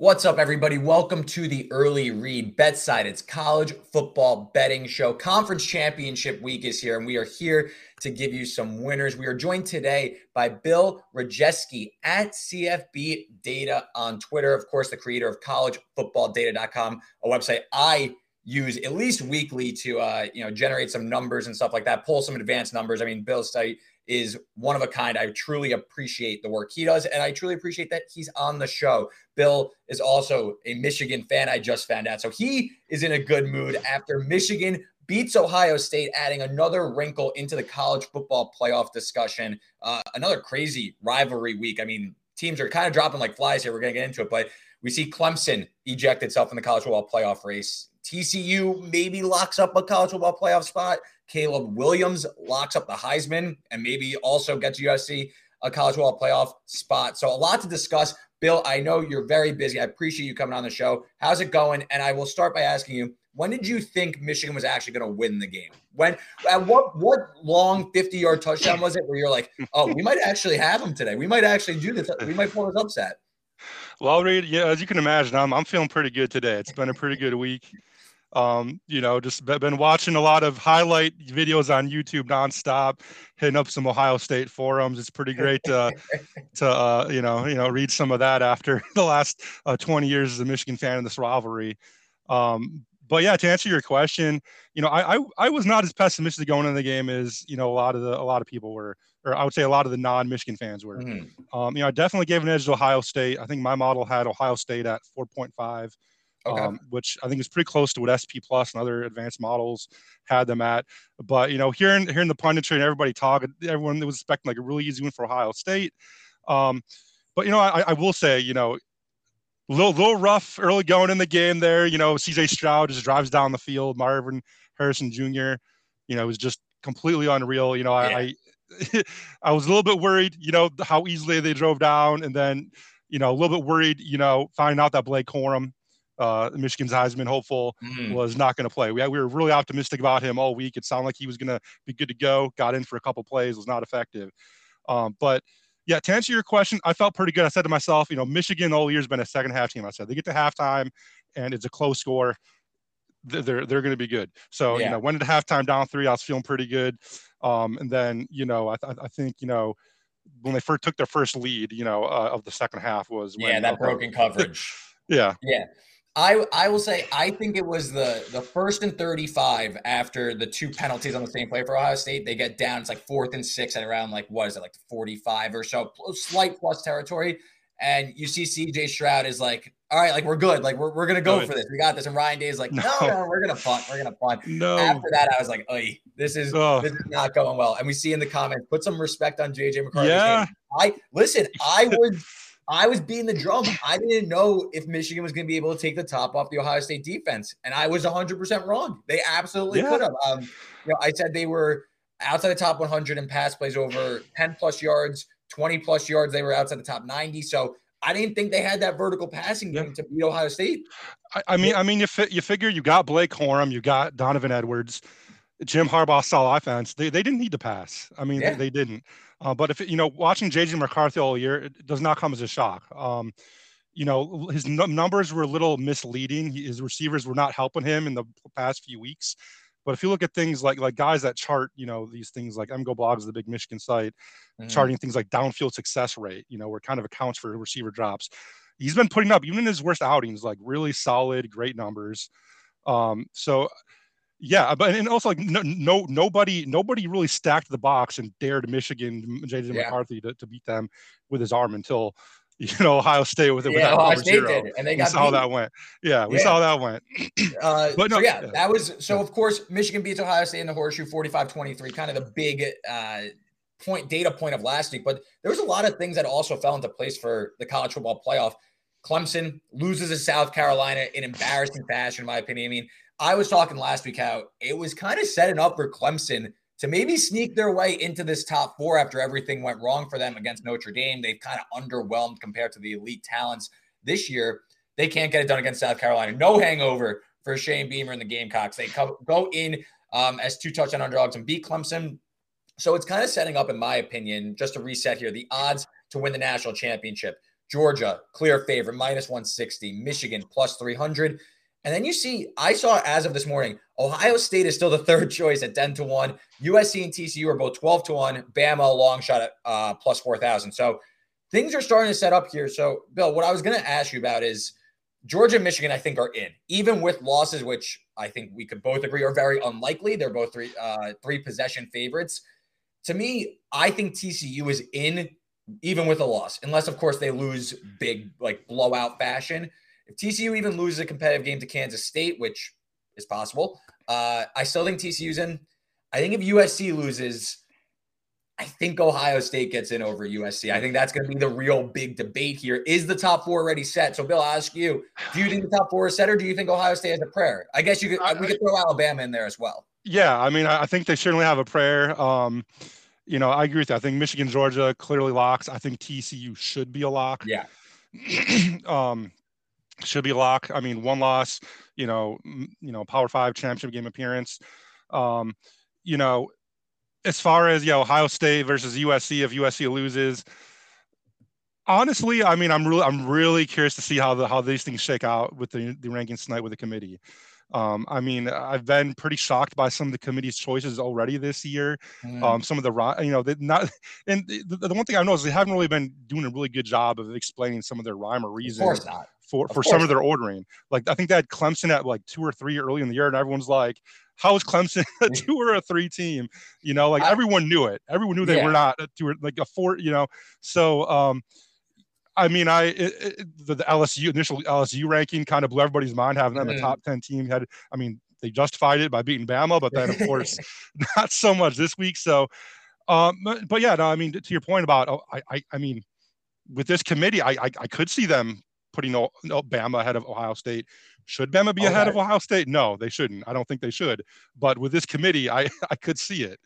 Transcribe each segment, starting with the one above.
What's up, everybody? Welcome to the early read BetSided's It's college football betting show. Conference championship week is here, and we are here to give you some winners. We are joined today by Bill Radjewski at CFB Data on Twitter. Of course, the creator of collegefootballdata.com, a website I use at least weekly to uh, you know generate some numbers and stuff like that, pull some advanced numbers. I mean, Bill's site is one of a kind. I truly appreciate the work he does, and I truly appreciate that he's on the show. Bill is also a Michigan fan. I just found out, so he is in a good mood after Michigan beats Ohio State, adding another wrinkle into the college football playoff discussion. Uh, another crazy rivalry week. I mean, teams are kind of dropping like flies here. We're going to get into it, but we see Clemson eject itself in the college football playoff race. TCU maybe locks up a college football playoff spot. Caleb Williams locks up the Heisman and maybe also gets USC a college football playoff spot. So a lot to discuss. Bill, I know you're very busy. I appreciate you coming on the show. How's it going? And I will start by asking you, when did you think Michigan was actually going to win the game? When at what what long 50 yard touchdown was it where you're like, oh, we might actually have them today. We might actually do this. We might pull this upset. Well, Reed, yeah, as you can imagine, I'm I'm feeling pretty good today. It's been a pretty good week. Um, you know, just been watching a lot of highlight videos on YouTube nonstop, hitting up some Ohio State forums. It's pretty great to, to uh, you know, you know, read some of that after the last uh, 20 years as a Michigan fan in this rivalry. Um, but yeah, to answer your question, you know, I, I, I was not as pessimistic going into the game as you know a lot of the a lot of people were, or I would say a lot of the non-Michigan fans were. Mm-hmm. Um, you know, I definitely gave an edge to Ohio State. I think my model had Ohio State at 4.5 okay. um, which I think is pretty close to what SP Plus and other advanced models had them at. But you know, hearing hearing the punditry and everybody talk, everyone was expecting like a really easy win for Ohio State. Um, but you know, I, I will say, you know, a little little rough early going in the game there. You know, CJ Stroud just drives down the field. Marvin Harrison Jr. You know, was just completely unreal. You know, yeah. I. I, I was a little bit worried, you know, how easily they drove down, and then, you know, a little bit worried, you know, finding out that Blake Corum uh, Michigan's Heisman hopeful, mm. was not going to play. We, we were really optimistic about him all week. It sounded like he was going to be good to go. Got in for a couple plays, was not effective. Um, but yeah, to answer your question, I felt pretty good. I said to myself, you know, Michigan all year has been a second half team. I said they get to halftime and it's a close score. They're they're going to be good. So yeah. you know, went into halftime down three. I was feeling pretty good. Um, and then you know, I, th- I think you know when they first took their first lead, you know, uh, of the second half was when, yeah that broken coverage. yeah, yeah. I I will say I think it was the the first and 35 after the two penalties on the same play for Ohio State. They get down. It's like fourth and six at around like what is it like 45 or so, slight plus territory. And you see CJ Stroud is like, all right, like we're good. Like we're, we're gonna go for this. We got this. And Ryan Day is like, no, no, no we're gonna punt. We're gonna punt. No. After that, I was like, this is oh. this is not going well. And we see in the comments, put some respect on JJ McCarthy. Yeah. I listen, I would I was beating the drum. I didn't know if Michigan was going to be able to take the top off the Ohio State defense, and I was 100% wrong. They absolutely yeah. could have. Um, you know, I said they were outside the top 100 in pass plays over 10 plus yards, 20 plus yards. They were outside the top 90. So I didn't think they had that vertical passing game yeah. to beat Ohio State. I, I mean, I mean, you fi- you figure you got Blake Corum, you got Donovan Edwards, Jim Harbaugh style offense. They they didn't need to pass. I mean, yeah. they, they, didn't. Uh, but if you know, watching JJ McCarthy all year, it does not come as a shock. Um, you know, his n- numbers were a little misleading. His receivers were not helping him in the past few weeks. But if you look at things like like guys that chart, you know, these things like MGoBlogs, the big Michigan site, mm-hmm. charting things like downfield success rate, you know, where kind of accounts for receiver drops. He's been putting up even in his worst outings, like really solid, great numbers. Um, so yeah, but and also like no, no nobody nobody really stacked the box and dared Michigan JJ yeah. McCarthy to, to beat them with his arm until you know Ohio State with it. Yeah, Ohio State zero. did, and they got we saw beat. that went. Yeah, we yeah. saw that went. uh, but no, so yeah, yeah, that was so. Of course, Michigan beats Ohio State in the horseshoe 45-23, kind of the big uh, point data point of last week. But there was a lot of things that also fell into place for the college football playoff. Clemson loses to South Carolina in embarrassing fashion, in my opinion. I mean, I was talking last week how it was kind of setting up for Clemson to maybe sneak their way into this top four after everything went wrong for them against Notre Dame. They've kind of underwhelmed compared to the elite talents this year. They can't get it done against South Carolina. No hangover for Shane Beamer and the Gamecocks. They co- go in um, as two touchdown underdogs and beat Clemson. So it's kind of setting up, in my opinion, just to reset here, the odds to win the national championship. Georgia, clear favorite, minus 160. Michigan, plus 300. And then you see, I saw as of this morning, Ohio State is still the third choice at 10 to 1. USC and TCU are both 12 to 1. Bama, a long shot at uh, plus 4,000. So things are starting to set up here. So, Bill, what I was going to ask you about is Georgia and Michigan, I think, are in, even with losses, which I think we could both agree are very unlikely. They're both three, uh, three possession favorites. To me, I think TCU is in, even with a loss, unless, of course, they lose big, like blowout fashion. If TCU even loses a competitive game to Kansas State, which is possible, uh, I still think TCU's in. I think if USC loses, I think Ohio State gets in over USC. I think that's going to be the real big debate here. Is the top four already set? So, Bill, I'll ask you: Do you think the top four is set, or do you think Ohio State has a prayer? I guess you could. I, we could throw Alabama in there as well. Yeah, I mean, I think they certainly have a prayer. Um, you know, I agree with that. I think Michigan, Georgia clearly locks. I think TCU should be a lock. Yeah. um, should be lock. I mean, one loss, you know, you know, Power Five championship game appearance. Um, you know, as far as you know, Ohio State versus USC, if USC loses, honestly, I mean, I'm really, I'm really curious to see how the how these things shake out with the the rankings tonight with the committee. Um, I mean, I've been pretty shocked by some of the committee's choices already this year. Mm. Um, some of the, you know, not, and the, the, one thing I know is they haven't really been doing a really good job of explaining some of their rhyme or reason. Of course not for for some of their ordering. Like I think they had Clemson at like two or three early in the year, and everyone's like, "How is Clemson a two or a three team?" You know, like I, everyone knew it. Everyone knew they yeah. were not a two or like a four. You know, so um, I mean, I it, it, the, the, LSU initial LSU ranking kind of blew everybody's mind having them mm-hmm. a top ten team. Had I mean, they justified it by beating Bama, but then of course not so much this week. So, um, but, but yeah, no, I mean, to your point about, oh, I, I, I mean, with this committee, I, I, I could see them putting Bama ahead of Ohio State. Should Bama be okay. ahead of Ohio State? No, they shouldn't. I don't think they should. But with this committee, I I could see it.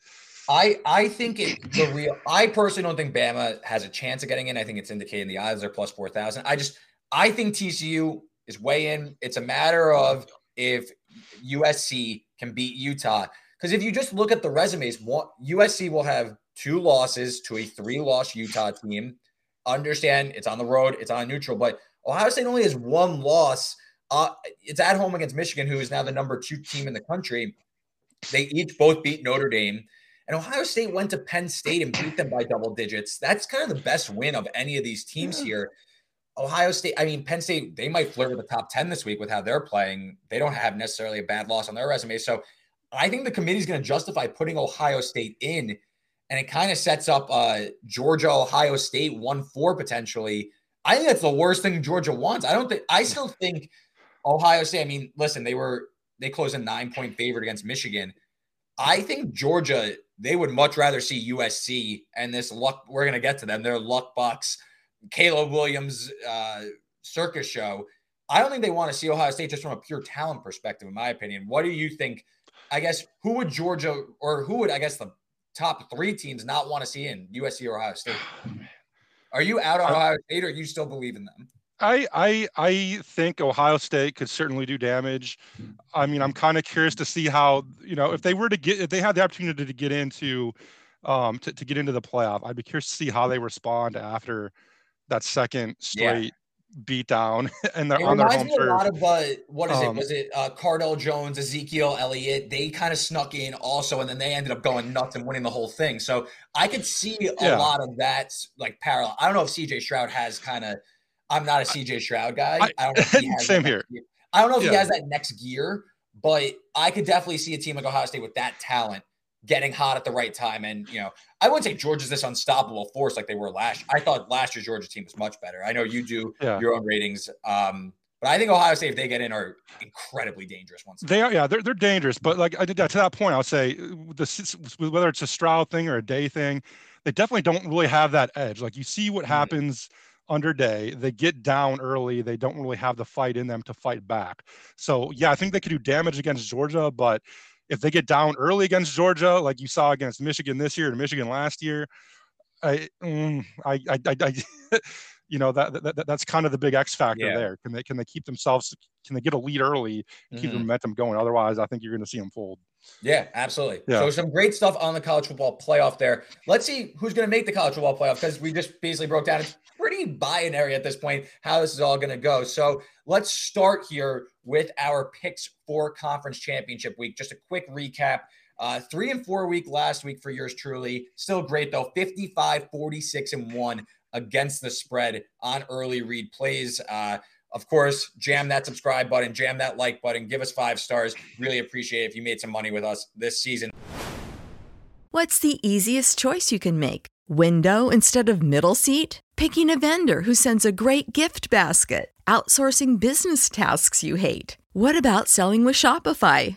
I I think it the real. I personally don't think Bama has a chance of getting in. I think it's indicating the odds are plus four thousand. I just I think TCU is way in. It's a matter of if USC can beat Utah. Because if you just look at the resumes, USC will have two losses to a three-loss Utah team. Understand it's on the road, it's on neutral, but Ohio State only has one loss. Uh, it's at home against Michigan, who is now the number two team in the country. They each both beat Notre Dame. And Ohio State went to Penn State and beat them by double digits. That's kind of the best win of any of these teams here. Ohio State, I mean, Penn State, they might flirt with the top 10 this week with how they're playing. They don't have necessarily a bad loss on their resume. So I think the committee is going to justify putting Ohio State in. And it kind of sets up uh, Georgia, Ohio State 1 4 potentially I think that's the worst thing Georgia wants. I don't think I still think Ohio State. I mean, listen, they were they closed a nine point favorite against Michigan. I think Georgia, they would much rather see USC and this luck. We're gonna get to them. They're luck bucks, Caleb Williams uh, circus show. I don't think they want to see Ohio State just from a pure talent perspective, in my opinion. What do you think? I guess who would Georgia or who would I guess the top three teams not want to see in USC or Ohio State? Are you out on Ohio State, or you still believe in them? I I I think Ohio State could certainly do damage. I mean, I'm kind of curious to see how you know if they were to get if they had the opportunity to get into um to, to get into the playoff. I'd be curious to see how they respond after that second straight. Beat down and they're it on their home turf. a lot of uh, what is um, it? Was it uh, Cardale Jones, Ezekiel Elliott? They kind of snuck in also, and then they ended up going nuts and winning the whole thing. So I could see a yeah. lot of that like parallel. I don't know if CJ Stroud has kind of I'm not a CJ Stroud guy. I, I don't know if he has same here. Gear. I don't know if yeah. he has that next gear, but I could definitely see a team like Ohio State with that talent getting hot at the right time. And you know, I wouldn't say Georgia's this unstoppable force like they were last. I thought last year's Georgia team was much better. I know you do yeah. your own ratings. Um, but I think Ohio State, if they get in, are incredibly dangerous. Once they are, yeah, they're they're dangerous. But like I did to that point, I'll say the whether it's a Stroud thing or a Day thing, they definitely don't really have that edge. Like you see what mm-hmm. happens under Day. They get down early. They don't really have the fight in them to fight back. So yeah, I think they could do damage against Georgia, but if they get down early against Georgia, like you saw against Michigan this year and Michigan last year, I, mm, I, I, I, I you know that, that that's kind of the big X factor yeah. there. Can they can they keep themselves? Can they get a lead early and keep mm-hmm. the momentum going? Otherwise, I think you're going to see them fold. Yeah, absolutely. Yeah. So some great stuff on the college football playoff there. Let's see who's going to make the college football playoff because we just basically broke down. It's pretty binary at this point how this is all going to go. So let's start here with our picks for conference championship week. Just a quick recap. Uh, three and four week last week for yours truly. Still great though. 55, 46, and one against the spread on early read plays. Uh, of course, jam that subscribe button, jam that like button, give us five stars. Really appreciate if you made some money with us this season. What's the easiest choice you can make? Window instead of middle seat? Picking a vendor who sends a great gift basket? Outsourcing business tasks you hate? What about selling with Shopify?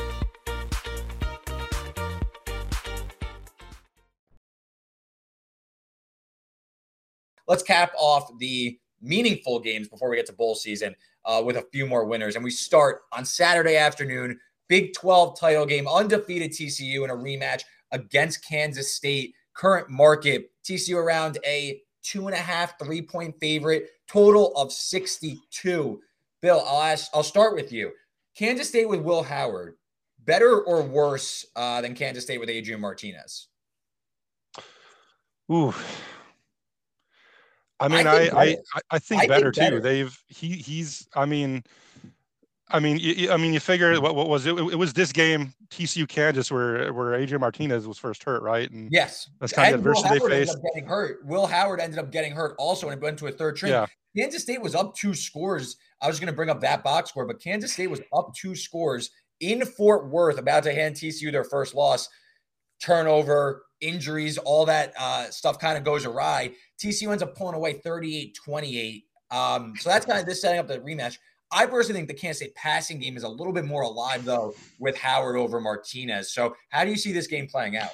Let's cap off the meaningful games before we get to bowl season uh, with a few more winners. And we start on Saturday afternoon, Big 12 title game, undefeated TCU in a rematch against Kansas State. Current market, TCU around a two and a half, three point favorite, total of 62. Bill, I'll ask, I'll start with you. Kansas State with Will Howard, better or worse uh, than Kansas State with Adrian Martinez? Ooh, I mean, I I, I, I, think I better think too. They've he he's. I mean, I mean, you, I mean, you figure hmm. what, what was it? It was this game, TCU Kansas, where where Adrian Martinez was first hurt, right? And yes, that's kind and of the adversity they faced. getting hurt. Will Howard ended up getting hurt also, and it went to a third string. Yeah. Kansas State was up two scores. I was going to bring up that box score, but Kansas State was up two scores in Fort Worth, about to hand TCU their first loss. Turnover, injuries, all that uh, stuff kind of goes awry. TCU ends up pulling away 38 28. Um, so that's kind of this setting up the rematch. I personally think the Kansas State passing game is a little bit more alive though with Howard over Martinez. So how do you see this game playing out?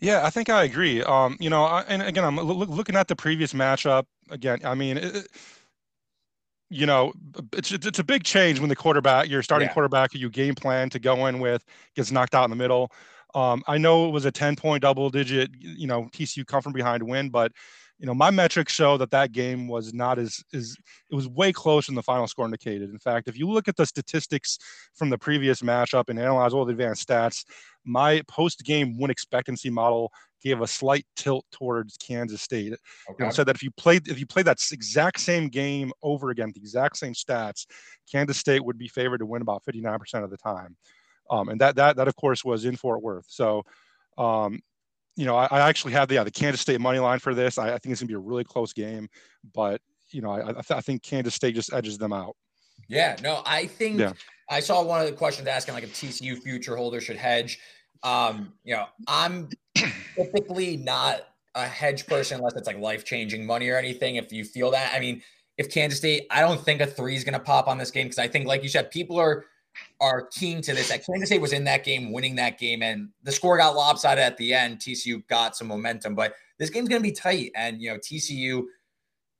Yeah, I think I agree. Um, you know, I, and again, I'm looking at the previous matchup again. I mean, it, you know, it's it's a big change when the quarterback, your starting yeah. quarterback, you game plan to go in with gets knocked out in the middle. Um, I know it was a 10 point double digit, you know, TCU come from behind win, but you know, my metrics show that that game was not as is it was way closer than the final score indicated. In fact, if you look at the statistics from the previous matchup and analyze all the advanced stats, my post game win expectancy model gave a slight tilt towards Kansas State. Okay. You know, said that if you played if you played that exact same game over again, the exact same stats, Kansas State would be favored to win about 59% of the time. Um, and that that that of course was in Fort Worth. So um, you know, I, I, actually have the yeah, the Kansas State money line for this. I, I think it's gonna be a really close game, but you know, I, I, th- I think Kansas State just edges them out. Yeah, no, I think yeah. I saw one of the questions asking like if TCU future holder should hedge. Um, you know, I'm typically not a hedge person unless it's like life changing money or anything. If you feel that, I mean, if Kansas State, I don't think a three is going to pop on this game because I think, like you said, people are are keen to this. That Kansas State was in that game, winning that game, and the score got lopsided at the end. TCU got some momentum, but this game's going to be tight. And you know, TCU,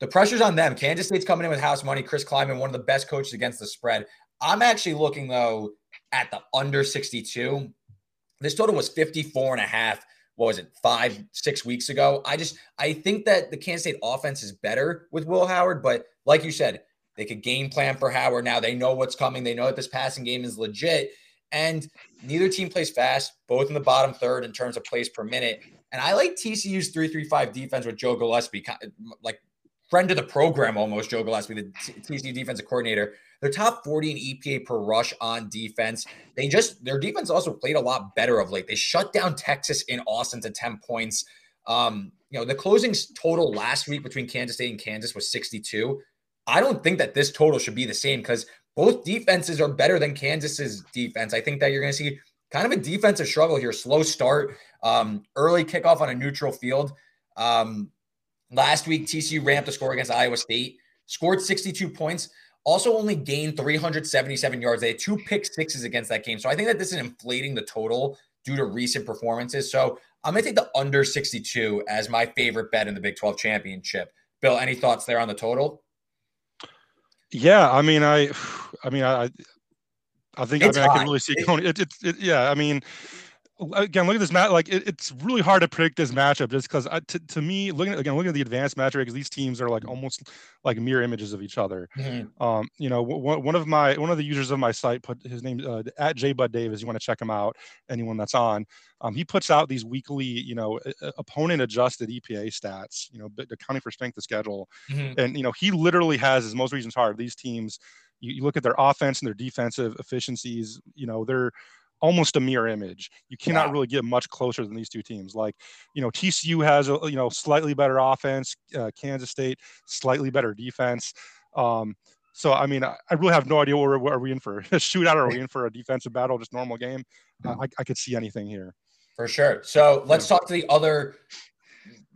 the pressure's on them. Kansas State's coming in with house money. Chris Klieman, one of the best coaches against the spread. I'm actually looking though at the under 62. This total was 54 and a half. What was it, five, six weeks ago? I just I think that the Kansas State offense is better with Will Howard, but like you said, they could game plan for Howard now. They know what's coming. They know that this passing game is legit. And neither team plays fast, both in the bottom third in terms of plays per minute. And I like TCU's 335 defense with Joe Gillespie, like friend of the program almost, Joe Gillespie, the TCU defensive coordinator. They're top 40 in EPA per rush on defense. They just, their defense also played a lot better of late. They shut down Texas in Austin to 10 points. Um, you know, the closings total last week between Kansas State and Kansas was 62. I don't think that this total should be the same because both defenses are better than Kansas's defense. I think that you're going to see kind of a defensive struggle here. Slow start, um, early kickoff on a neutral field. Um, last week, TCU ramped the score against Iowa State, scored 62 points, also only gained 377 yards. They had two pick sixes against that game. So I think that this is inflating the total due to recent performances. So I'm going to take the under 62 as my favorite bet in the Big 12 championship. Bill, any thoughts there on the total? Yeah, I mean, I, I mean, I, I think I, mean, I can really see Coney. It, it, it, yeah, I mean, again, look at this match. Like it, it's really hard to predict this matchup just because to, to me, looking at, again, looking at the advanced matchup, these teams are like almost like mirror images of each other. Mm-hmm. Um, you know, w- one of my one of the users of my site put his name uh, at J Bud Davis. You want to check him out? Anyone that's on, um, he puts out these weekly, you know, opponent adjusted EPA stats. You know, accounting for strength of schedule, mm-hmm. and you know, he literally has his most reasons hard. These teams, you, you look at their offense and their defensive efficiencies. You know, they're almost a mirror image. You cannot wow. really get much closer than these two teams. Like, you know, TCU has a you know slightly better offense, uh, Kansas State slightly better defense. Um, so I mean, I, I really have no idea what, what are we in for a shootout or are we in for a defensive battle, just normal game. Uh, I, I could see anything here. For sure. So let's talk to the other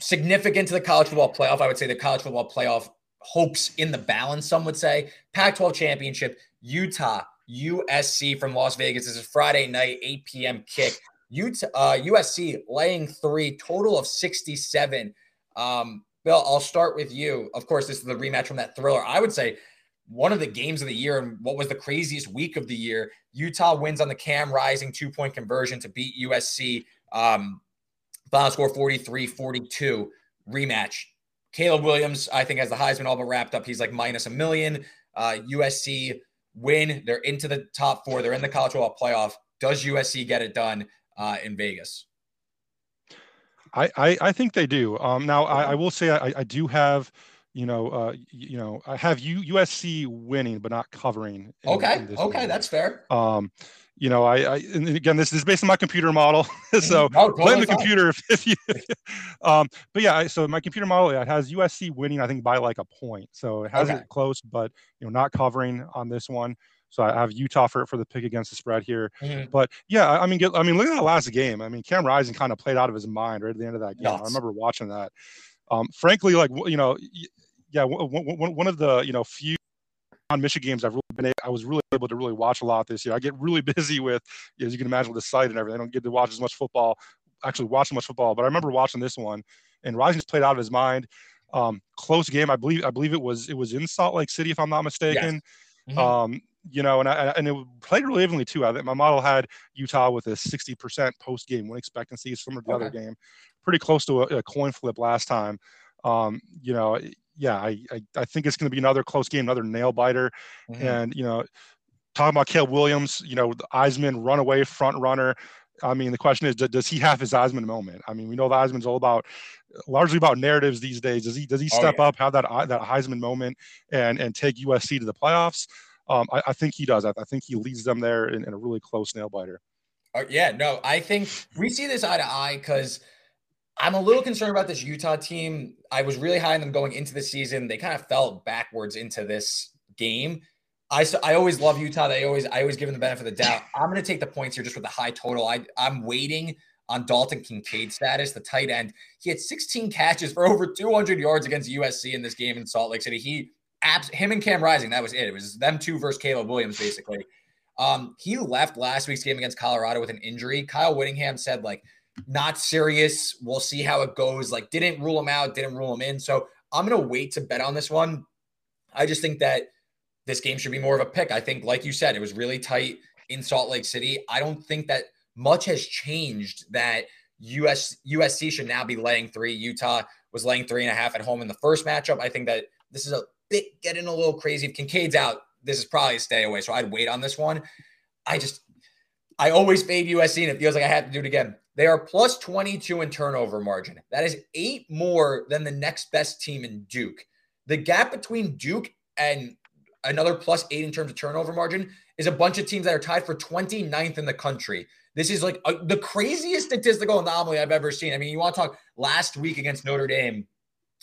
significant to the college football playoff. I would say the college football playoff hopes in the balance. Some would say Pac-12 championship, Utah USC from Las Vegas. This is Friday night, 8 p.m. kick. Utah, uh, USC laying three, total of 67. Um, Bill, I'll start with you. Of course, this is the rematch from that thriller. I would say one of the games of the year and what was the craziest week of the year. Utah wins on the Cam Rising two point conversion to beat USC. Um, final score 43 42 rematch. Caleb Williams, I think, has the Heisman all but wrapped up. He's like minus a million. Uh, USC win. They're into the top four. They're in the college football playoff. Does USC get it done uh, in Vegas? I, I, I think they do. Um, now I, I will say I, I do have, you know, uh, you know, I have U, USC winning but not covering. In, okay, in okay, that's fair. Um, you know, I, I and again, this is based on my computer model. so oh, blame the computer if, if you, um, but yeah, I, so my computer model it has USC winning, I think by like a point. So it has okay. it close, but you know, not covering on this one. So I have Utah for, for the pick against the spread here. Mm-hmm. But yeah, I mean, get, I mean, look at that last game. I mean, Cam Rising kind of played out of his mind right at the end of that game. I remember watching that. Um, frankly, like you know, yeah, one, one of the you know few on Michigan games I've really been able, I was really able to really watch a lot this year. I get really busy with, as you can imagine, with the site and everything. I don't get to watch as much football, actually watch as much football. But I remember watching this one, and Rising just played out of his mind. Um, close game. I believe I believe it was it was in Salt Lake City, if I'm not mistaken. Yes. Mm-hmm. Um, you know, and I, and it played really evenly too. I think my model had Utah with a 60% post game win expectancy, similar to the okay. other game, pretty close to a, a coin flip last time. Um, you know, yeah, I, I, I think it's going to be another close game, another nail biter. Mm-hmm. And, you know, talking about Caleb Williams, you know, the Heisman runaway front runner. I mean, the question is, does he have his Heisman moment? I mean, we know the Heisman's all about, largely about narratives these days. Does he does he oh, step oh, yeah. up, have that that Heisman moment, and and take USC to the playoffs? Um, I, I, think he does. I, I, think he leads them there in, in a really close nail biter. Uh, yeah, no, I think we see this eye to eye because I'm a little concerned about this Utah team. I was really high on them going into the season. They kind of fell backwards into this game. I, I always love Utah. They always I always give them the benefit of the doubt. I'm going to take the points here just with the high total. I I'm waiting on Dalton Kincaid status, the tight end. He had 16 catches for over 200 yards against USC in this game in Salt Lake City. He abs him and Cam Rising. That was it. It was them two versus Caleb Williams basically. Um, he left last week's game against Colorado with an injury. Kyle Whittingham said like not serious. We'll see how it goes. Like, didn't rule him out, didn't rule him in. So I'm going to wait to bet on this one. I just think that this game should be more of a pick. I think, like you said, it was really tight in Salt Lake City. I don't think that much has changed that US USC should now be laying three. Utah was laying three and a half at home in the first matchup. I think that this is a bit getting a little crazy. If Kincaid's out, this is probably a stay away. So I'd wait on this one. I just I always fade USC, and it feels like I have to do it again. They are plus 22 in turnover margin. That is eight more than the next best team in Duke. The gap between Duke and another plus eight in terms of turnover margin is a bunch of teams that are tied for 29th in the country. This is like a, the craziest statistical anomaly I've ever seen. I mean, you want to talk last week against Notre Dame,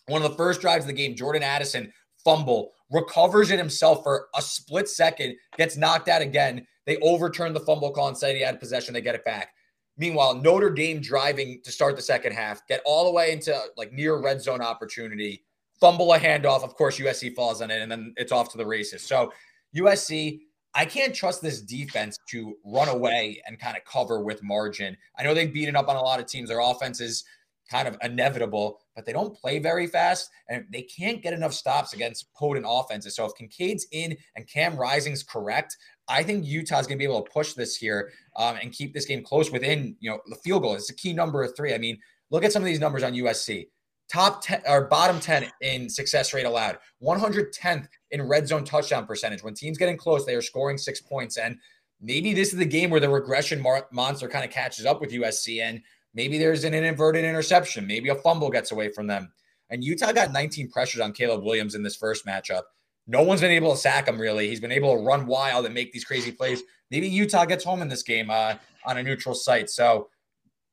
one of the first drives of the game, Jordan Addison fumble, recovers it himself for a split second, gets knocked out again. They overturn the fumble call and say he had possession. They get it back. Meanwhile, Notre Dame driving to start the second half, get all the way into like near red zone opportunity, fumble a handoff. Of course, USC falls on it, and then it's off to the races. So USC, I can't trust this defense to run away and kind of cover with margin. I know they've beaten up on a lot of teams. Their offense is kind of inevitable, but they don't play very fast and they can't get enough stops against potent offenses. So if Kincaid's in and Cam Rising's correct, I think Utah's going to be able to push this here um, and keep this game close within, you know, the field goal. It's a key number of three. I mean, look at some of these numbers on USC. Top 10 or bottom 10 in success rate allowed, 110th in red zone touchdown percentage. When teams getting close, they are scoring six points. And maybe this is the game where the regression monster kind of catches up with USC. And maybe there's an inverted interception. Maybe a fumble gets away from them. And Utah got 19 pressures on Caleb Williams in this first matchup. No one's been able to sack him really. He's been able to run wild and make these crazy plays. Maybe Utah gets home in this game uh, on a neutral site. So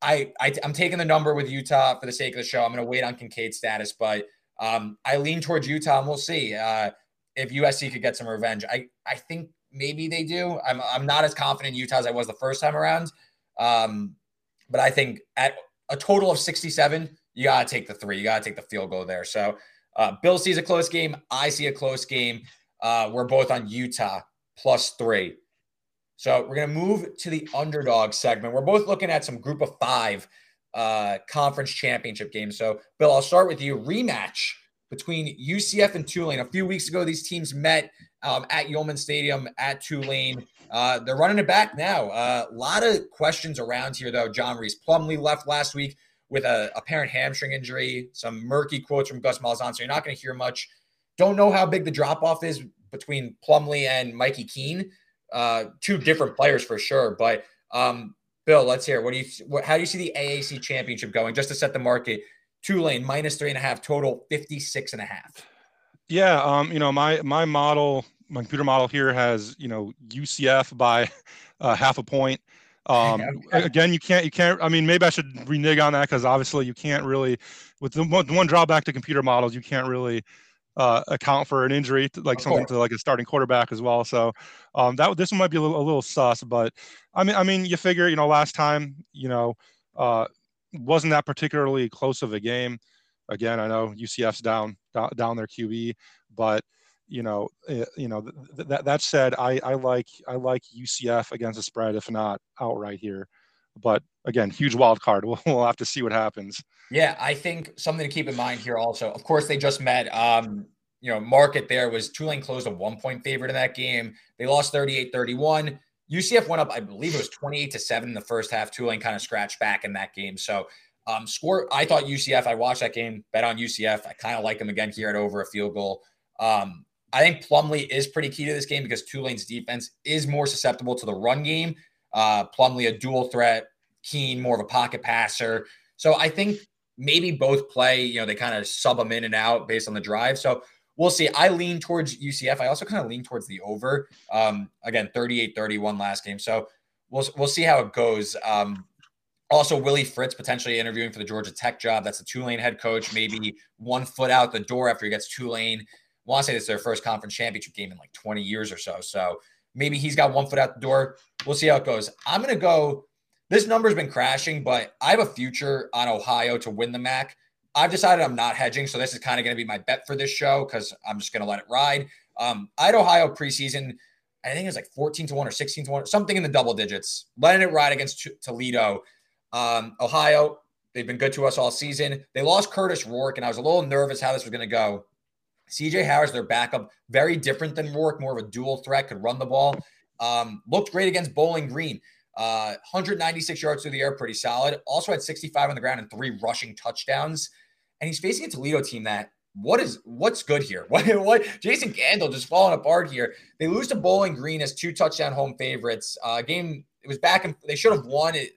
I, I am taking the number with Utah for the sake of the show. I'm going to wait on Kincaid's status, but um, I lean towards Utah, and we'll see uh, if USC could get some revenge. I I think maybe they do. I'm I'm not as confident in Utah as I was the first time around, um, but I think at a total of 67, you got to take the three. You got to take the field goal there. So uh, Bill sees a close game. I see a close game. Uh, we're both on Utah plus three. So we're going to move to the underdog segment. We're both looking at some group of five uh, conference championship games. So, Bill, I'll start with you. Rematch between UCF and Tulane. A few weeks ago, these teams met um, at Yulman Stadium at Tulane. Uh, they're running it back now. A uh, lot of questions around here, though. John Rhys Plumlee left last week with a apparent hamstring injury, some murky quotes from Gus Malzahn. So you're not going to hear much. Don't know how big the drop off is between Plumlee and Mikey Keene. Uh, two different players for sure. But um, Bill, let's hear. What do you? What, how do you see the AAC championship going? Just to set the market, Tulane minus three and a half total, 56 and a half. Yeah, um, you know my my model, my computer model here has you know UCF by uh, half a point. Um, again, you can't, you can't, I mean, maybe I should renege on that because obviously you can't really, with the one, one, drawback to computer models, you can't really uh, account for an injury, to, like of something course. to like a starting quarterback as well. So um, that this one might be a little, a little sus, but I mean, I mean, you figure, you know, last time, you know, uh, wasn't that particularly close of a game. Again, I know UCF's down down their QB. But you know, uh, you know th- that that said, I I like I like UCF against the spread, if not outright here. But again, huge wild card. We'll, we'll have to see what happens. Yeah, I think something to keep in mind here also. Of course, they just met. Um, you know, market there was Tulane closed a one point favorite in that game. They lost 38 31. UCF went up, I believe it was 28 to 7 in the first half. Tulane kind of scratched back in that game. So, um, score, I thought UCF, I watched that game, bet on UCF. I kind of like them again here at over a field goal. Um, I think Plumlee is pretty key to this game because Tulane's defense is more susceptible to the run game. Uh, Plumlee, a dual threat, Keene, more of a pocket passer. So I think maybe both play, you know, they kind of sub them in and out based on the drive. So we'll see. I lean towards UCF. I also kind of lean towards the over. Um, again, 38 31 last game. So we'll, we'll see how it goes. Um, also, Willie Fritz potentially interviewing for the Georgia Tech job. That's a Tulane head coach, maybe one foot out the door after he gets Tulane. Want to say this is their first conference championship game in like 20 years or so. So maybe he's got one foot out the door. We'll see how it goes. I'm going to go. This number's been crashing, but I have a future on Ohio to win the MAC. I've decided I'm not hedging, so this is kind of going to be my bet for this show because I'm just going to let it ride. Um, I had Ohio preseason. I think it was like 14 to 1 or 16 to 1, something in the double digits, letting it ride against Toledo. Um, Ohio, they've been good to us all season. They lost Kurtis Rourke, and I was a little nervous how this was going to go. CJ Harris, their backup, very different than Rourke, more of a dual threat, could run the ball. Um, looked great against Bowling Green. Uh, 196 yards through the air, pretty solid. Also had 65 on the ground and three rushing touchdowns and he's facing a Toledo team that what is what's good here? What what Jason Candle just falling apart here. They lose to Bowling Green as two touchdown home favorites. Uh, game it was back and they should have won it.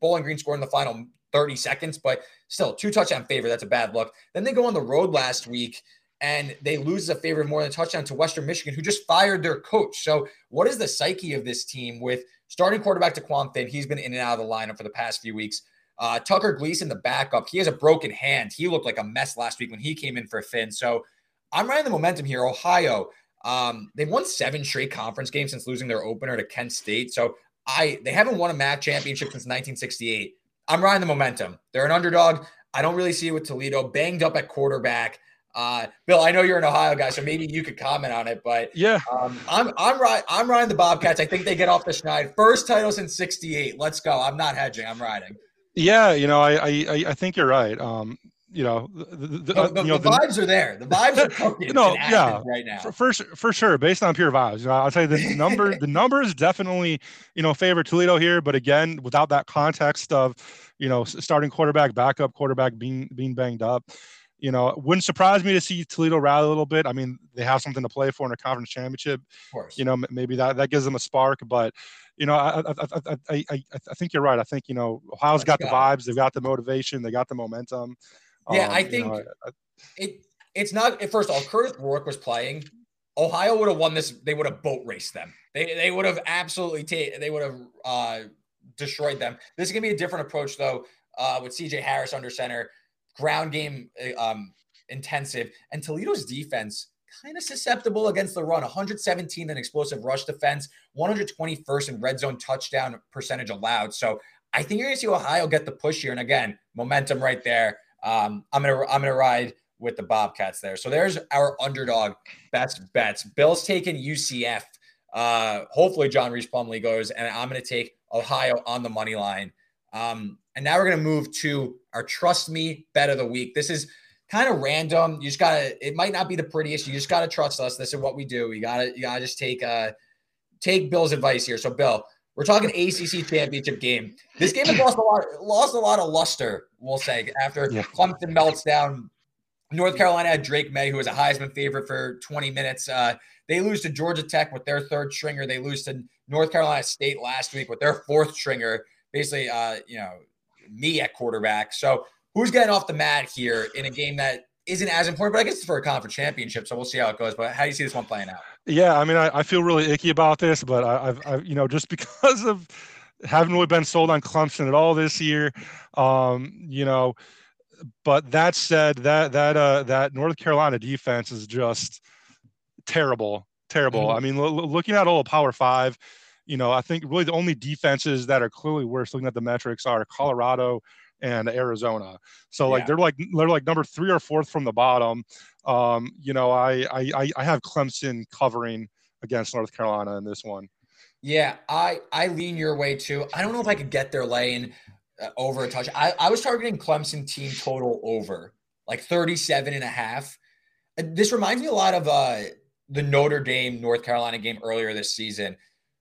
Bowling Green scored in the final 30 seconds, but still two touchdown favorite. That's a bad look. Then they go on the road last week and they lose a favorite more than a touchdown to Western Michigan, who just fired their coach. So, what is the psyche of this team with starting quarterback Dequan Finn? He's been in and out of the lineup for the past few weeks. Uh, Tucker Gleason, the backup, he has a broken hand. He looked like a mess last week when he came in for Finn. So I'm riding the momentum here. Ohio, um, they've won seven straight conference games since losing their opener to Kent State. So I they haven't won a MAC championship since 1968. I'm riding the momentum. They're an underdog. I don't really see it with Toledo banged up at quarterback. Uh, Bill, I know you're an Ohio guy, so maybe you could comment on it. But yeah, um, I'm I'm right. I'm riding the Bobcats. I think they get off the schneid. First title since '68. Let's go. I'm not hedging. I'm riding. Yeah, you know, I I, I think you're right. Um, you know, the, the, the, you know, the vibes are there. The vibes are no, yeah, right now. For, for, for sure, based on pure vibes. You know, I'll tell you the number. the numbers definitely, you know, favor Toledo here, but again, without that context of, you know, starting quarterback, backup quarterback being being banged up. You know, wouldn't surprise me to see Toledo rally a little bit. I mean, they have something to play for in a conference championship. Of course. You know, maybe that that gives them a spark, but you know, I, I, I, I, I think you're right. I think, you know, Ohio's got the vibes. They've got the motivation. They got the momentum. Yeah, um, I think you know, it. It's not. First of all, Kurtis Rourke was playing. Ohio would have won this. They would have boat raced them. They they would have absolutely ta- They would have uh, destroyed them. This is gonna be a different approach though. Uh, with CJ Harris under center, ground game uh, um, intensive, and Toledo's defense kind of susceptible against the run. 117 in explosive rush defense, 121st in red zone touchdown percentage allowed. So I think you're going to see Ohio get the push here. And again, momentum right there. Um, I'm gonna I'm gonna ride with the Bobcats there. So there's our underdog best bets. Bill's taking UCF. Uh, hopefully John Rhys Plumlee goes, and I'm gonna take Ohio on the money line. Um, and now we're gonna move to our trust me bet of the week. This is kind of random. You just gotta. It might not be the prettiest. You just gotta trust us. This is what we do. You gotta. You gotta just take uh take Bill's advice here. So Bill, we're talking ACC championship game. This game has lost a lot. Lost a lot of luster. We'll say after yeah. Clemson melts down. North Carolina had Drake Maye, who was a Heisman favorite for 20 minutes. Uh, they lose to Georgia Tech with their third stringer. They lose to North Carolina State last week with their fourth stringer. Basically, uh, you know, me at quarterback. So who's getting off the mat here in a game that isn't as important, but I guess it's for a conference championship, so we'll see how it goes. But how do you see this one playing out? Yeah, I mean, I, I feel really icky about this, but I, have I've, you know, just because of haven't really been sold on Clemson at all this year, um, you know. But that said, that that uh, that North Carolina defense is just terrible, terrible. Mm-hmm. I mean, looking at all the Power Five, you know, I think really the only defenses that are clearly worse looking at the metrics are Colorado, and Arizona. So like yeah. they're like they're like number three or fourth from the bottom. Um, you know, I I I have Clemson covering against North Carolina in this one. Yeah, I I lean your way too. I don't know if I could get their lane uh, over a touch. I, I was targeting Clemson team total over like 37 and a half. This reminds me a lot of uh, the Notre Dame North Carolina game earlier this season.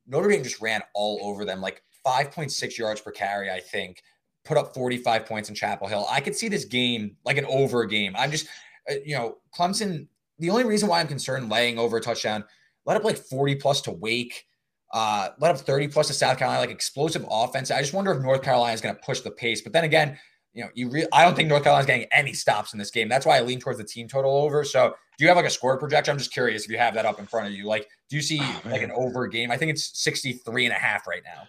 Notre Dame just ran all over them, like 5.6 yards per carry, I think, put up 45 points in Chapel Hill. I could see this game like an over game. I'm just, uh, you know, Clemson. The only reason why I'm concerned laying over a touchdown, let up like 40 plus to Wake. Uh, let up 30 plus to South Carolina, like explosive offense. I just wonder if North Carolina is going to push the pace. But then again, you know, you re- I don't think North Carolina's getting any stops in this game. That's why I lean towards the team total over. So, do you have like a score projection? I'm just curious if you have that up in front of you. Like, do you see oh, like an over game? I think it's 63 and a half right now.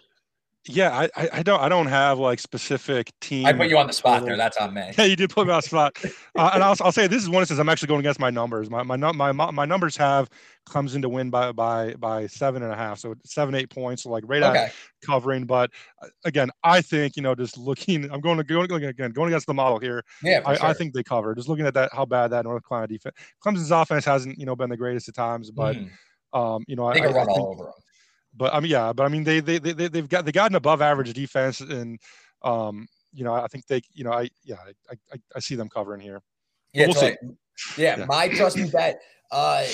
Yeah, I, I don't I don't have like specific team. I put you on the spot there. That's on me. Yeah, you did put me on the spot. uh, and I'll, I'll say this is one instance I'm actually going against my numbers. My my my my numbers have comes into win by by by seven and a half, so seven eight points, so like right okay. at covering. But uh, again, I think you know just looking, I'm going to go again going against the model here. Yeah, I, sure. I, think they cover. Just looking at that how bad that North Carolina defense, Clemson's offense hasn't you know been the greatest at times, but mm. um you know I, run I think, all over them but I mean, yeah, but I mean, they they they they've got they got an above average defense, and um, you know, I think they, you know, I yeah, I I, I see them covering here. Yeah, we'll. Yeah, yeah, my trust me bet. Uh,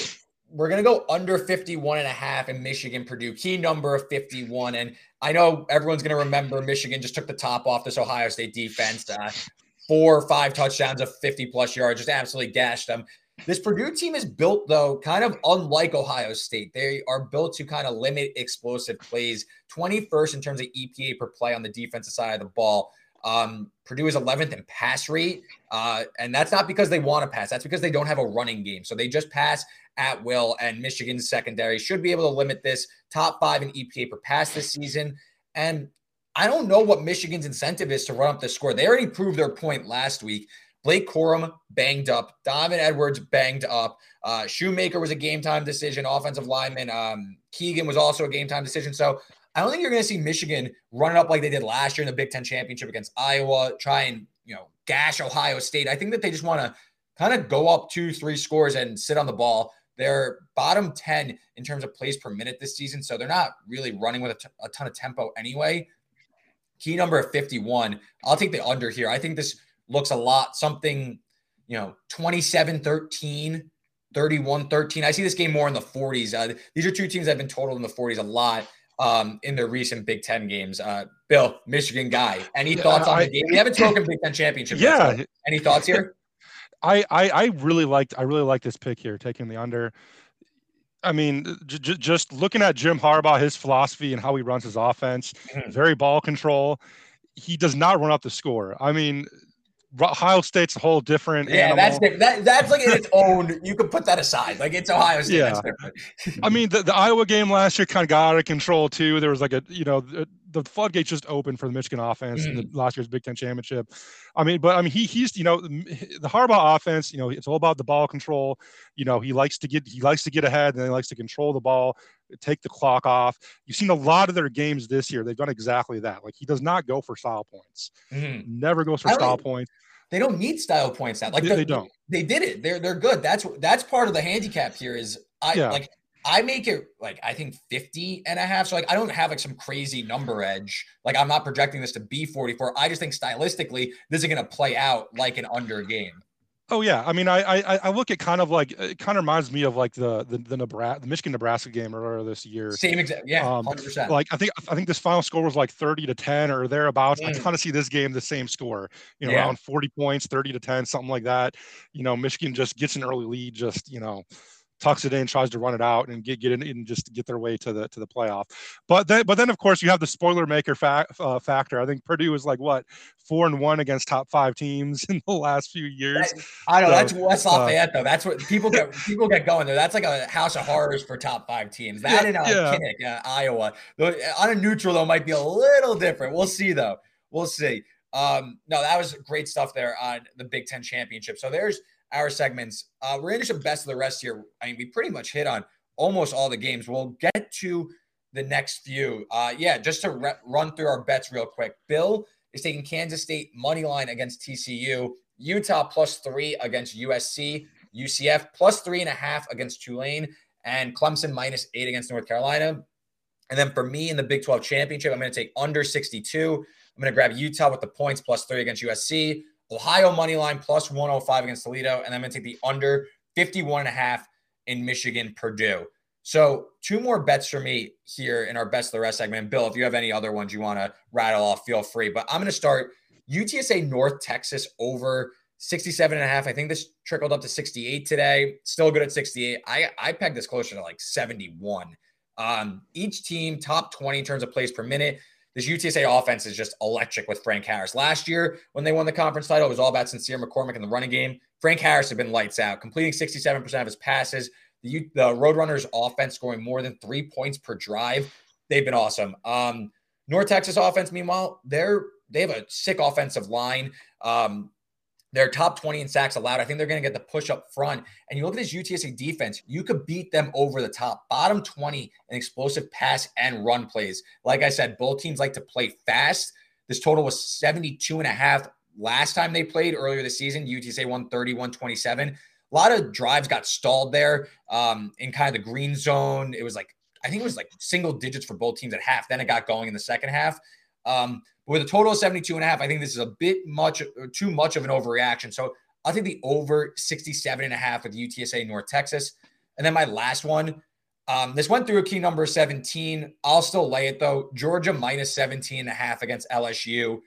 we're going to go under 51 and a half in Michigan Purdue. Key number of 51. And I know everyone's going to remember Michigan just took the top off this Ohio State defense. Uh, four or five touchdowns of 50 plus yards, just absolutely gashed them. This Purdue team is built, though, kind of unlike Ohio State. They are built to kind of limit explosive plays. 21st in terms of EPA per play on the defensive side of the ball. Um, Purdue is 11th in pass rate. Uh, and that's not because they want to pass, that's because they don't have a running game. So they just pass at will. And Michigan's secondary should be able to limit this top five in EPA per pass this season. And I don't know what Michigan's incentive is to run up the score. They already proved their point last week. Blake Corum banged up. Donovan Edwards banged up. Uh, Schoonmaker was a game time decision. Offensive lineman um, Keegan was also a game time decision. So I don't think you're going to see Michigan run it up like they did last year in the Big Ten championship against Iowa. Try and you know gash Ohio State. I think that they just want to kind of go up two, three scores and sit on the ball. They're bottom 10 in terms of plays per minute this season. So they're not really running with a, t- a ton of tempo anyway. Key number of 51. I'll take the under here. I think this looks a lot something, you know, 27 13, 31 13. I see this game more in the 40s. Uh, these are two teams that have been totaled in the 40s a lot um, in their recent Big Ten games. Uh, Bill, Michigan guy, any thoughts on the game? We haven't spoken Big Ten championship. Yeah. Yet, any thoughts here? I, I, I really liked I really like this pick here, taking the under. I mean, j- j- just looking at Jim Harbaugh, his philosophy and how he runs his offense, mm-hmm. very ball control. He does not run up the score. I mean, Ohio State's a whole different. Yeah, animal. that's different. That, that's like its own. You could put that aside. Like it's Ohio State. Yeah. I mean, the, the Iowa game last year kind of got out of control too. There was like a, you know, the, the floodgates just opened for the Michigan offense mm. in the mm. last year's Big Ten championship. I mean, but I mean, he he's you know the Harbaugh offense. You know, it's all about the ball control. You know, he likes to get he likes to get ahead and he likes to control the ball, take the clock off. You've seen a lot of their games this year. They've done exactly that. Like he does not go for style points. Mm. Never goes for style points. They don't need style points now. Like they, the, they don't. They did it. They're they're good. That's that's part of the handicap here. Is I yeah. like I make it like I think 50 and a half. So like I don't have like some crazy number edge. Like I'm not projecting this to be 44. I just think stylistically this is going to play out like an under game. Oh yeah, I mean, I I, I look at kind of like it kind of reminds me of like the the the Nebraska, the Michigan Nebraska game earlier this year. Same exact, yeah, hundred um, percent. Like I think I think this final score was like thirty to ten or thereabouts. Mm. I kind of see this game the same score, you know, yeah. around forty points, thirty to ten, something like that. You know, Michigan just gets an early lead, just you know, tucks it in, tries to run it out, and get get in and just get their way to the to the playoff. But then, but then of course you have the spoiler maker fa- uh, factor. I think Purdue is like what four and one against top five teams in the last few years. That, I know so, that's West uh, Lafayette uh, though. That's what people get people get going there. That's like a house of horrors for top five teams. That yeah, in uh, yeah. Kinnick, uh, Iowa. On a neutral though might be a little different. We'll see though. We'll see. Um, no, that was great stuff there on the Big Ten championship. So there's our segments. Uh, we're into some best of the rest here. I mean, we pretty much hit on almost all the games. We'll get to the next few. Uh, yeah, just to re- run through our bets real quick. Bill is taking Kansas State money line against TCU, Utah plus three against USC, UCF plus three and a half against Tulane, and Clemson minus eight against North Carolina. And then for me in the Big 12 championship, I'm going to take under 62. I'm going to grab Utah with the points plus three against USC, Ohio money line plus 105 against Toledo, and I'm going to take the under 51 and a half in Michigan Purdue. So two more bets for me here in our best of the rest segment. Bill, if you have any other ones you want to rattle off, feel free. But I'm going to start UTSA North Texas over 67 and a half. I think this trickled up to 68 today. Still good at 68. I, I pegged this closer to like 71. Um, each team top 20 in terms of plays per minute. This UTSA offense is just electric with Frank Harris. Last year, when they won the conference title, it was all about Sincere McCormick in the running game. Frank Harris had been lights out, completing 67% of his passes, the, the Roadrunners offense scoring more than three points per drive. They've been awesome. Um, North Texas offense, meanwhile, they're they have a sick offensive line. Um, they're top 20 in sacks allowed. I think they're going to get the push up front. And you look at this UTSA defense, you could beat them over the top. Bottom 20 in explosive pass and run plays. Like I said, both teams like to play fast. This total was 72 and a half last time they played earlier this season. UTSA won 31 27 a lot of drives got stalled there um, in kind of the green zone. It was like, I think it was like single digits for both teams at half. Then it got going in the second half. Um, with a total of 72 and a half, I think this is a bit much, too much of an overreaction. So I'll take the over 67 and a half with UTSA North Texas. And then my last one, um, this went through a key number 17. I'll still lay it though. Georgia minus 17 and a half against LSU.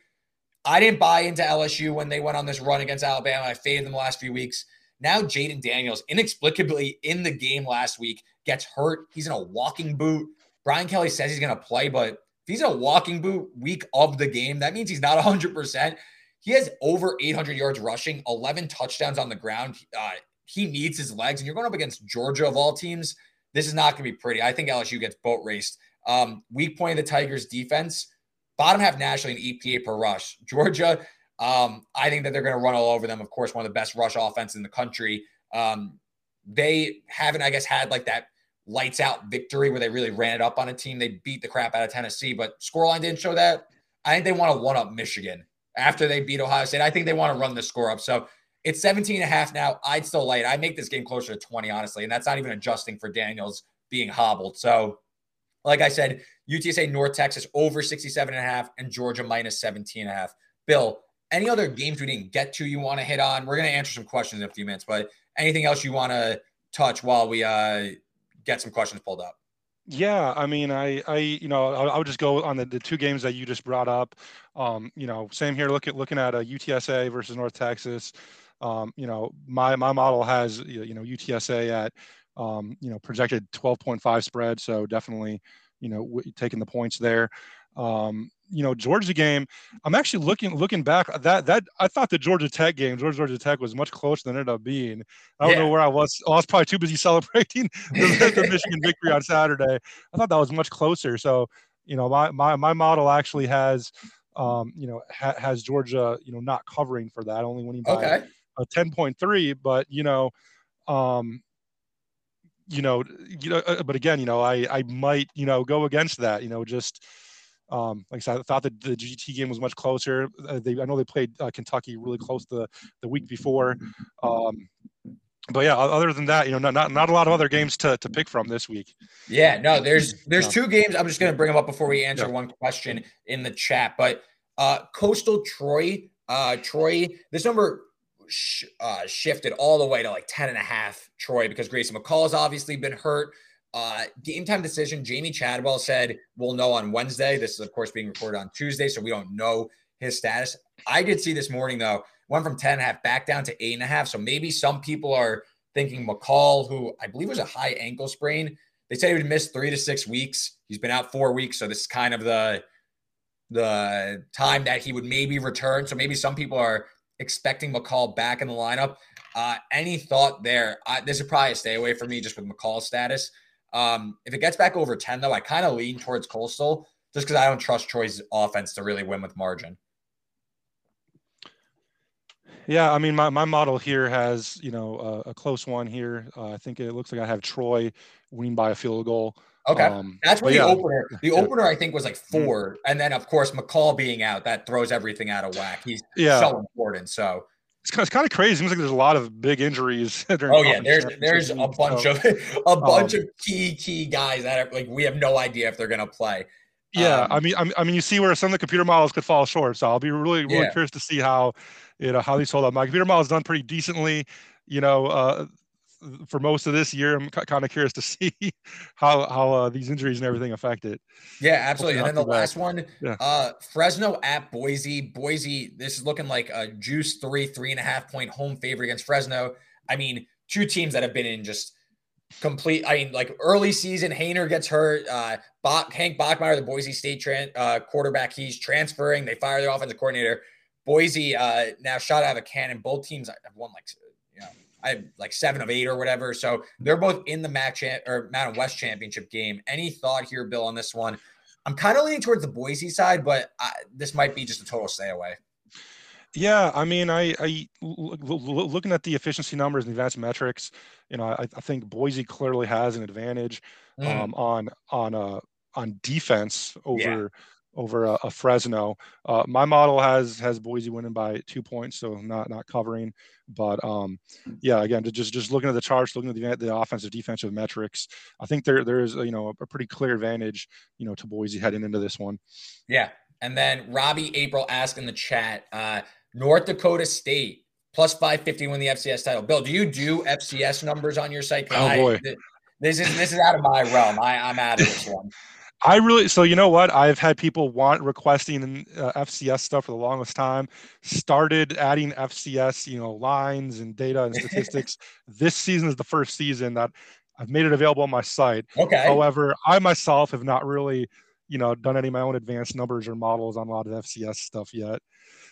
I didn't buy into LSU when they went on this run against Alabama. I faded them the last few weeks. Now Jayden Daniels inexplicably in the game last week gets hurt. He's in a walking boot. Brian Kelly says he's going to play, but he's in a walking boot week of the game, that means he's not 100%. He has over 800 yards rushing, 11 touchdowns on the ground. Uh, he needs his legs, and you're going up against Georgia of all teams. This is not going to be pretty. I think LSU gets boat raced. Um, weak point of the Tigers defense, bottom half nationally in EPA per rush. Georgia um, I think that they're going to run all over them. Of course, one of the best rush offense in the country. Um, they haven't, I guess, had like that lights out victory where they really ran it up on a team. They beat the crap out of Tennessee, but scoreline didn't show that. I think they want to one up Michigan after they beat Ohio State. I think they want to run the score up. So it's 17 and a half now. I'd still it. I make this game closer to 20, honestly. And that's not even adjusting for Daniels being hobbled. So, like I said, UTSA North Texas over 67 and a half and Georgia minus 17 and a half. Bill, any other games we didn't get to you want to hit on? We're going to answer some questions in a few minutes, but anything else you want to touch while we uh, get some questions pulled up? Yeah, I mean, I, I, you know, I, would just go on the, the two games that you just brought up. Um, you know, same here. Look at looking at a uh, UTSA versus North Texas. Um, you know, my my model has you know UTSA at um, you know projected 12.5 spread, so definitely you know w- taking the points there. Um, you know Georgia game, I'm actually looking looking back that that I thought the Georgia Tech game, Georgia Georgia Tech was much closer than it ended up being. I don't yeah. know where I was. I was probably too busy celebrating the, the Michigan victory on Saturday. I thought that was much closer. So you know my my my model actually has um, you know ha, has Georgia you know not covering for that, only winning by okay. a 10.3. But you know. Um, you know, you know, uh, but again, you know, I I might, you know, go against that. You know, just um, like I said, I thought that the GT game was much closer. Uh, they, I know they played uh, Kentucky really close the, the week before. Um, but yeah, other than that, you know, not, not, not a lot of other games to, to pick from this week. Yeah, no, there's there's two games. I'm just going to bring them up before we answer yeah. one question in the chat. But uh, Coastal Troy, uh, Troy, this number sh- uh, shifted all the way to like 10 and a half Troy because Grayson McCall has obviously been hurt. Uh, game time decision. Jamey Chadwell said we'll know on Wednesday. This is, of course, being recorded on Tuesday, so we don't know his status. I did see this morning, though, went from 10 and a half back down to eight and a half. So maybe some people are thinking McCall, who I believe was a high ankle sprain. They said he would miss three to six weeks. He's been out four weeks. So this is kind of the the time that he would maybe return. So maybe some people are expecting McCall back in the lineup. Uh, any thought there? I, this is probably a stay away for me just with McCall's status. Um, if it gets back over 10, though, I kind of lean towards Coastal just because I don't trust Troy's offense to really win with margin. Yeah, I mean, my, my model here has, you know, a, a close one here. Uh, I think it looks like I have Troy winning by a field goal. Okay, um, that's what the yeah. opener. The opener I think was like. 4 mm-hmm. and then of course McCall being out that throws everything out of whack. He's yeah. so important. So it's kind, of, it's kind of crazy. It seems like there's a lot of big injuries. oh yeah, there's there's a bunch so, of a bunch um, of key key guys that are like we have no idea if they're gonna play. Yeah, um, I mean, I mean, you see where some of the computer models could fall short. So I'll be really, really yeah. curious to see how, you know, how these hold up. My computer model has done pretty decently. You know, uh, for most of this year. I'm kind of curious to see how how uh, these injuries and everything affect it. Yeah, absolutely. And then the last one, yeah. uh, Fresno at Boise. Boise, this is looking like a juice three, three and a half point home favorite against Fresno. I mean, two teams that have been in just complete. I mean, like early season, Haener gets hurt. Uh, Bach, Hank Bachmeier, the Boise State tran- uh, quarterback, he's transferring. They fire their offensive coordinator. Boise uh, now shot out of a cannon. Both teams have won like you know I like seven of eight or whatever. So they're both in the match or Mountain West championship game. Any thought here, Bill, on this one? I'm kind of leaning towards the Boise side, but I, this might be just a total stay away. Yeah, I mean, I, I looking at the efficiency numbers and advanced metrics, you know, I, I think Boise clearly has an advantage mm. um, on on uh, on defense over yeah over a, a Fresno. Uh, my model has has Boise winning by two points, so not not covering. But um, yeah, again, just just looking at the charts, looking at the, the offensive defensive metrics, I think there there is you know a pretty clear advantage you know to Boise heading into this one. Yeah, and then Robbie April asked in the chat, uh, North Dakota State plus five fifty win the FCS title. Bill, do you do FCS numbers on your site? Oh boy. I, this is this is out of my realm. I, I'm out of this one. I really so you know what I've had people want requesting uh, FCS stuff for the longest time. Started adding FCS, you know, lines and data and statistics. this season is the first season that I've made it available on my site. Okay. However, I myself have not really, you know, done any of my own advanced numbers or models on a lot of FCS stuff yet.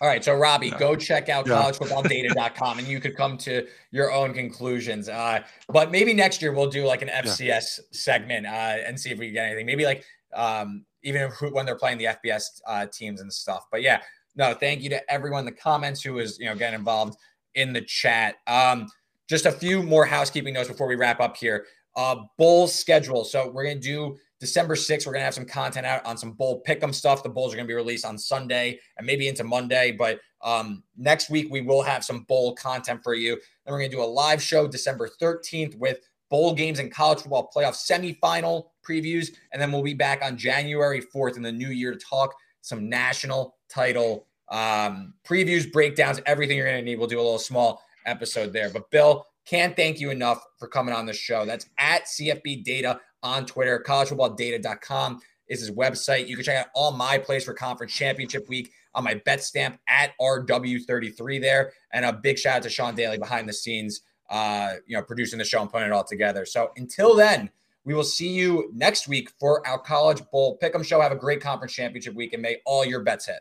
All right, so Robbie, go check out yeah. collegefootballdata.com and you could come to your own conclusions. Uh, but maybe next year we'll do like an FCS yeah. segment uh, and see if we can get anything. Maybe like um, even when they're playing the FBS uh, teams and stuff. But yeah, no, thank you to everyone in the comments who is you know getting involved in the chat. Um, just a few more housekeeping notes before we wrap up here. Uh, bowl schedule. So we're gonna do December 6th. We're gonna have some content out on some bowl pick'em stuff. The bowls are gonna be released on Sunday and maybe into Monday. But um, next week we will have some bowl content for you. Then we're gonna do a live show December 13th with bowl games and college football playoff semifinal previews. And then we'll be back on January 4th in the new year to talk some national title um, previews, breakdowns, everything you're going to need. We'll do a little small episode there. But Bill, can't thank you enough for coming on the show. That's at CFB Data on Twitter. CollegeFootballData.com is his website. You can check out all my plays for conference championship week on my bet stamp at RW33 there. And a big shout out to Sean Daly behind the scenes uh, you know, producing the show and putting it all together. So until then, we will see you next week for our College Bowl Pick'em show. Have a great conference championship week and may all your bets hit.